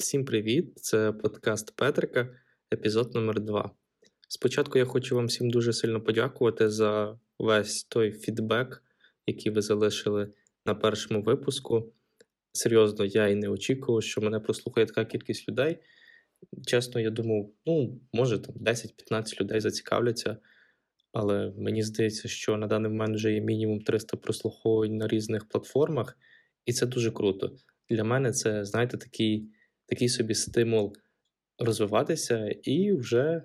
Всім привіт! Це подкаст Петрика, епізод номер 2 Спочатку я хочу вам всім дуже сильно подякувати за весь той фідбек, який ви залишили на першому випуску. Серйозно, я і не очікував, що мене прослухає така кількість людей. Чесно, я думав, ну, може там 10-15 людей зацікавляться, але мені здається, що на даний момент вже є мінімум 300 прослуховувань на різних платформах, і це дуже круто. Для мене це, знаєте, такий такий собі стимул розвиватися і вже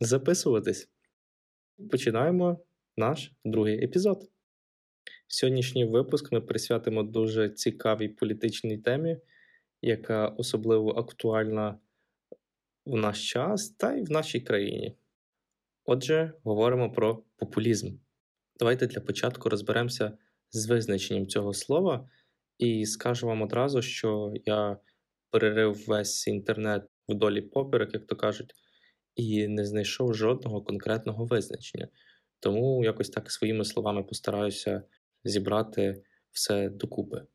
записуватись. Починаємо наш другий епізод. Сьогоднішній випуск ми присвятимо дуже цікавій політичній темі, яка особливо актуальна в наш час та й в нашій країні. Отже, говоримо про популізм. Давайте для початку розберемося з визначенням цього слова і скажу вам одразу, що я перерив весь інтернет вдолі поперек, як то кажуть, і не знайшов жодного конкретного визначення. Тому якось так своїми словами постараюся зібрати все докупи.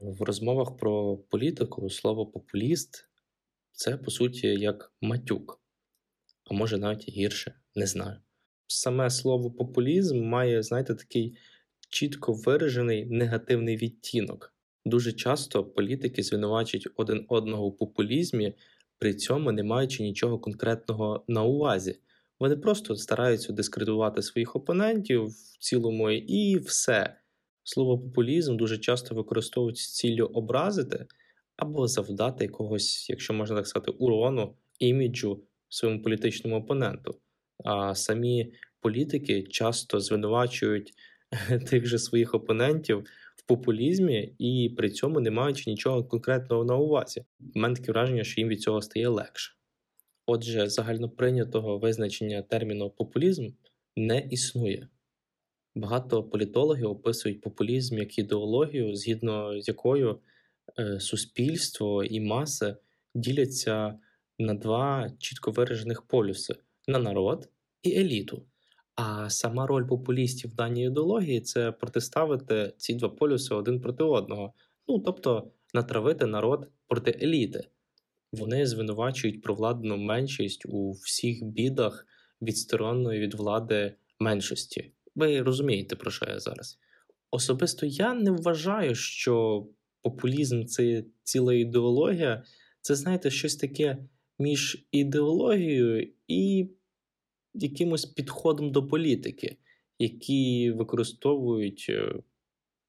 В розмовах про політику слово популіст це по суті як матюк, а може навіть гірше, не знаю. Саме слово популізм має, знаєте, такий чітко виражений негативний відтінок. Дуже часто політики звинувачують один одного у популізмі, при цьому не маючи нічого конкретного на увазі. Вони просто стараються дискредитувати своїх опонентів в цілому і все. Слово популізм дуже часто використовують з ціллю образити або завдати якогось, якщо можна так сказати, урону іміджу своєму політичному опоненту. А самі політики часто звинувачують тих же своїх опонентів популізмі і при цьому не маючи нічого конкретного на увазі. У мене таке враження, що їм від цього стає легше. Отже, загальноприйнятого визначення терміну популізм не існує. Багато політологів описують популізм як ідеологію, згідно з якою е, суспільство і маси діляться на два чітко виражених полюси на народ і еліту. А сама роль популістів в даній ідеології це протиставити ці два полюси один проти одного. Ну тобто натравити народ проти еліти. Вони звинувачують провладну меншість у всіх бідах відсторонної від влади меншості. Ви розумієте, про що я зараз? Особисто я не вважаю, що популізм це ціла ідеологія. Це, знаєте, щось таке між ідеологією і якимось підходом до політики, які використовують е,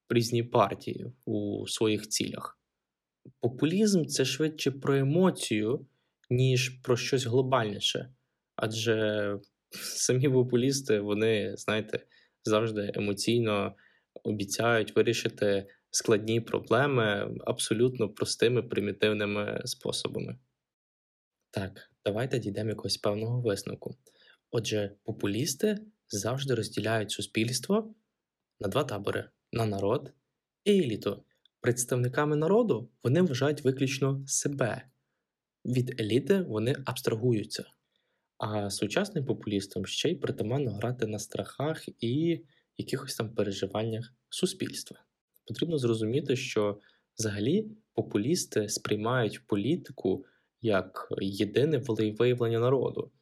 різні партії у своїх цілях. Популізм це швидше про емоцію, ніж про щось глобальніше. Адже самі популісти, вони, знаєте, завжди емоційно обіцяють вирішити складні проблеми абсолютно простими примітивними способами. Так, давайте дійдемо якогось певного висновку. Отже, популісти завжди розділяють суспільство на два табори: на народ і еліту. Представниками народу вони вважають виключно себе, від еліти вони абстрагуються. А сучасним популістам ще й притаманно грати на страхах і якихось там переживаннях суспільства. Потрібно зрозуміти, що взагалі популісти сприймають політику як єдине волевиявлення народу.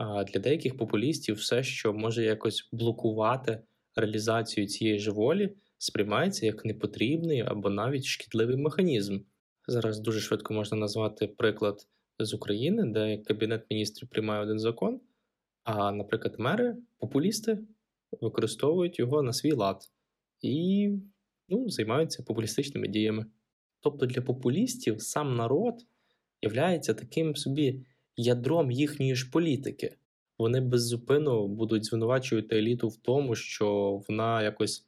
Для деяких популістів все, що може якось блокувати реалізацію цієї ж волі, сприймається як непотрібний або навіть шкідливий механізм. Зараз дуже швидко можна назвати приклад з України, де Кабінет міністрів приймає один закон, а, наприклад, мери, популісти використовують його на свій лад і ну, займаються популістичними діями. Тобто для популістів сам народ являється таким собі ядром їхньої ж політики. Вони беззупинно будуть звинувачувати еліту в тому, що вона якось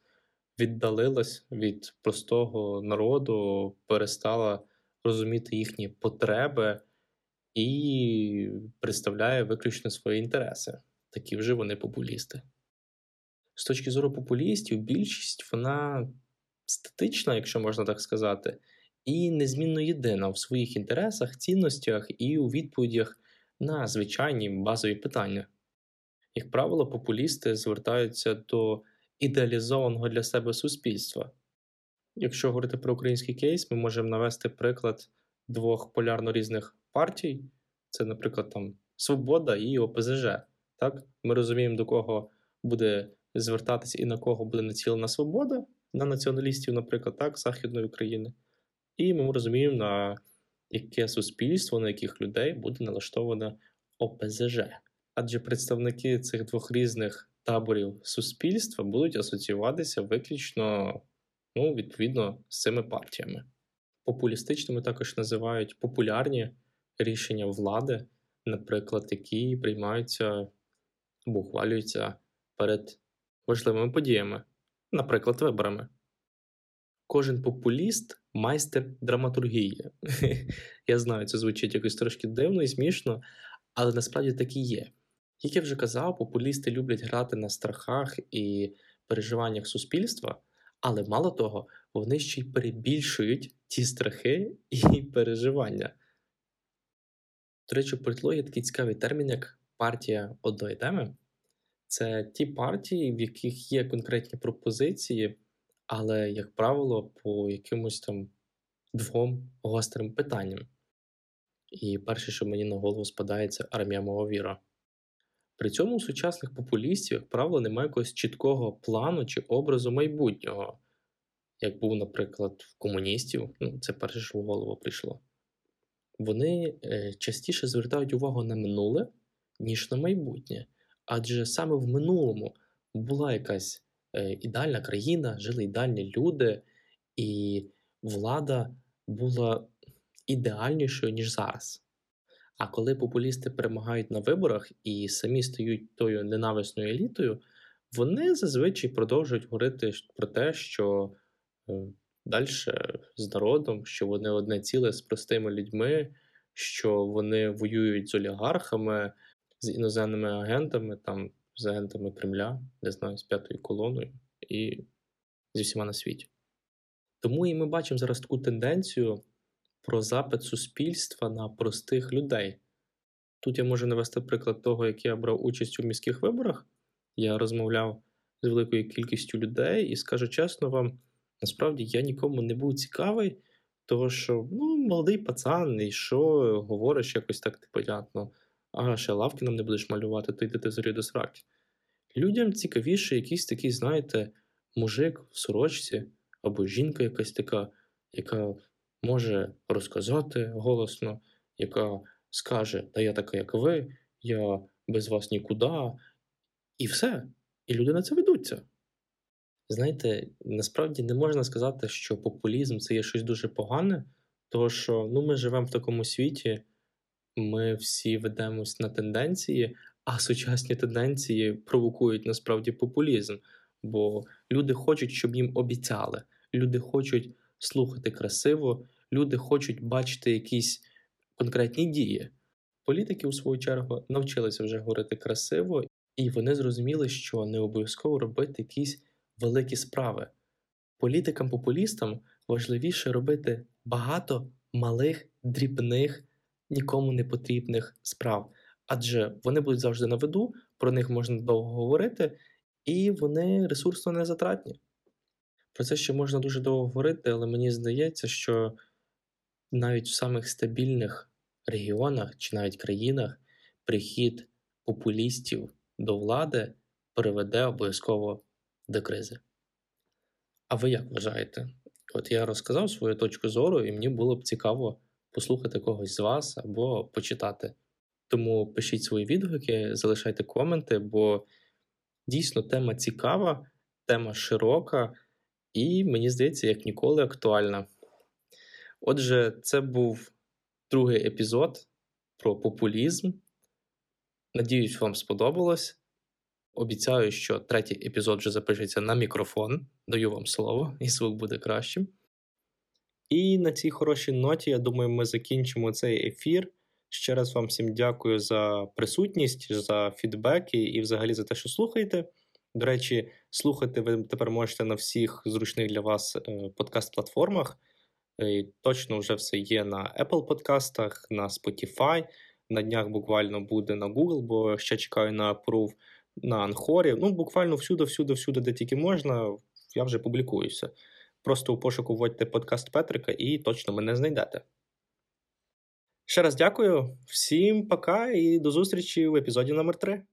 віддалилась від простого народу, перестала розуміти їхні потреби і представляє виключно свої інтереси. Такі вже вони популісти. З точки зору популістів, більшість вона статична, якщо можна так сказати, і незмінно єдина в своїх інтересах, цінностях і у відповідях на звичайні базові питання. Як правило, популісти звертаються до ідеалізованого для себе суспільства. Якщо говорити про український кейс, ми можемо навести приклад двох полярно різних партій. Це, наприклад, там Свобода і ОПЗЖ. Так? Ми розуміємо, до кого буде звертатися і на кого буде націлена свобода, на націоналістів, наприклад, так, Західної України. І ми розуміємо, на яке суспільство, на яких людей буде налаштоване ОПЗЖ. Адже представники цих двох різних таборів суспільства будуть асоціюватися виключно ну, відповідно з цими партіями. Популістичними також називають популярні рішення влади, наприклад, які приймаються або ухвалюються перед важливими подіями, наприклад, виборами. Кожен популіст майстер драматургії. Я знаю, це звучить якось трошки дивно і смішно, але насправді так і є. Як я вже казав, популісти люблять грати на страхах і переживаннях суспільства, але мало того, вони ще й перебільшують ті страхи і переживання. До речі, в політології такий цікавий термін, як партія одної теми. Це ті партії, в яких є конкретні пропозиції, але, як правило, по якимось там двом гострим питанням. І перше, що мені на голову спадає, це армія мого віра. При цьому у сучасних популістів, як правило, немає якогось чіткого плану чи образу майбутнього, як був, наприклад, в комуністів, ну, це перше, що в голову прийшло. Вони е, частіше звертають увагу на минуле, ніж на майбутнє. Адже саме в минулому була якась ідеальна країна, жили ідеальні люди, і влада була ідеальнішою, ніж зараз. А коли популісти перемагають на виборах і самі стають тою ненависною елітою, вони зазвичай продовжують говорити про те, що е, далі з народом, що вони одне ціле з простими людьми, що вони воюють з олігархами, з іноземними агентами, там, з агентами Кремля, не знаю, з п'ятою колоною і зі всіма на світі. Тому і ми бачимо зараз таку тенденцію про запит суспільства на простих людей. Тут я можу навести приклад того, як я брав участь у міських виборах. Я розмовляв з великою кількістю людей і скажу чесно вам, насправді я нікому не був цікавий, того що ну, молодий пацан, і що говориш якось так непонятно. А ще лавки нам не будеш малювати, то йдете зорі до сраки. Людям цікавіше якийсь такий, знаєте, мужик в сорочці або жінка якась така, яка може розказати голосно, яка скаже, та я така, як ви, я без вас нікуди, і все. І люди на це ведуться. Знаєте, насправді не можна сказати, що популізм це є щось дуже погане, тому що ну, ми живемо в такому світі, ми всі ведемось на тенденції, а сучасні тенденції провокують насправді популізм. Бо люди хочуть, щоб їм обіцяли, люди хочуть слухати красиво, люди хочуть бачити якісь конкретні дії. Політики, у свою чергу, навчилися вже говорити красиво, і вони зрозуміли, що не обов'язково робити якісь великі справи. Політикам-популістам важливіше робити багато малих, дрібних, нікому не потрібних справ, адже вони будуть завжди на виду, про них можна довго говорити, і вони ресурсно не затратні. Про це ще можна дуже довго говорити, але мені здається, що навіть в самих стабільних регіонах чи навіть країнах прихід популістів до влади приведе обов'язково до кризи. А ви як вважаєте? От я розказав свою точку зору, і мені було б цікаво послухати когось з вас або почитати. Тому пишіть свої відгуки, залишайте коменти, бо дійсно тема цікава, тема широка і, мені здається, як ніколи актуальна. Отже, це був другий епізод про популізм. Надіюсь, вам сподобалось. Обіцяю, що третій епізод вже запишеться на мікрофон. Даю вам слово, і звук буде кращим. І на цій хорошій ноті, я думаю, ми закінчимо цей ефір. Ще раз вам всім дякую за присутність, за фідбеки і взагалі за те, що слухаєте. До речі, слухати ви тепер можете на всіх зручних для вас е, подкаст-платформах. Е, точно вже все є на Apple подкастах, на Spotify. На днях буквально буде на Google, бо ще чекаю на approve на Анхорі. Ну, буквально всюди, всюди, всюди, де тільки можна, я вже публікуюся. Просто у пошуку вводьте подкаст Петрика і точно мене знайдете. Ще раз дякую, всім пока і до зустрічі в епізоді номер 3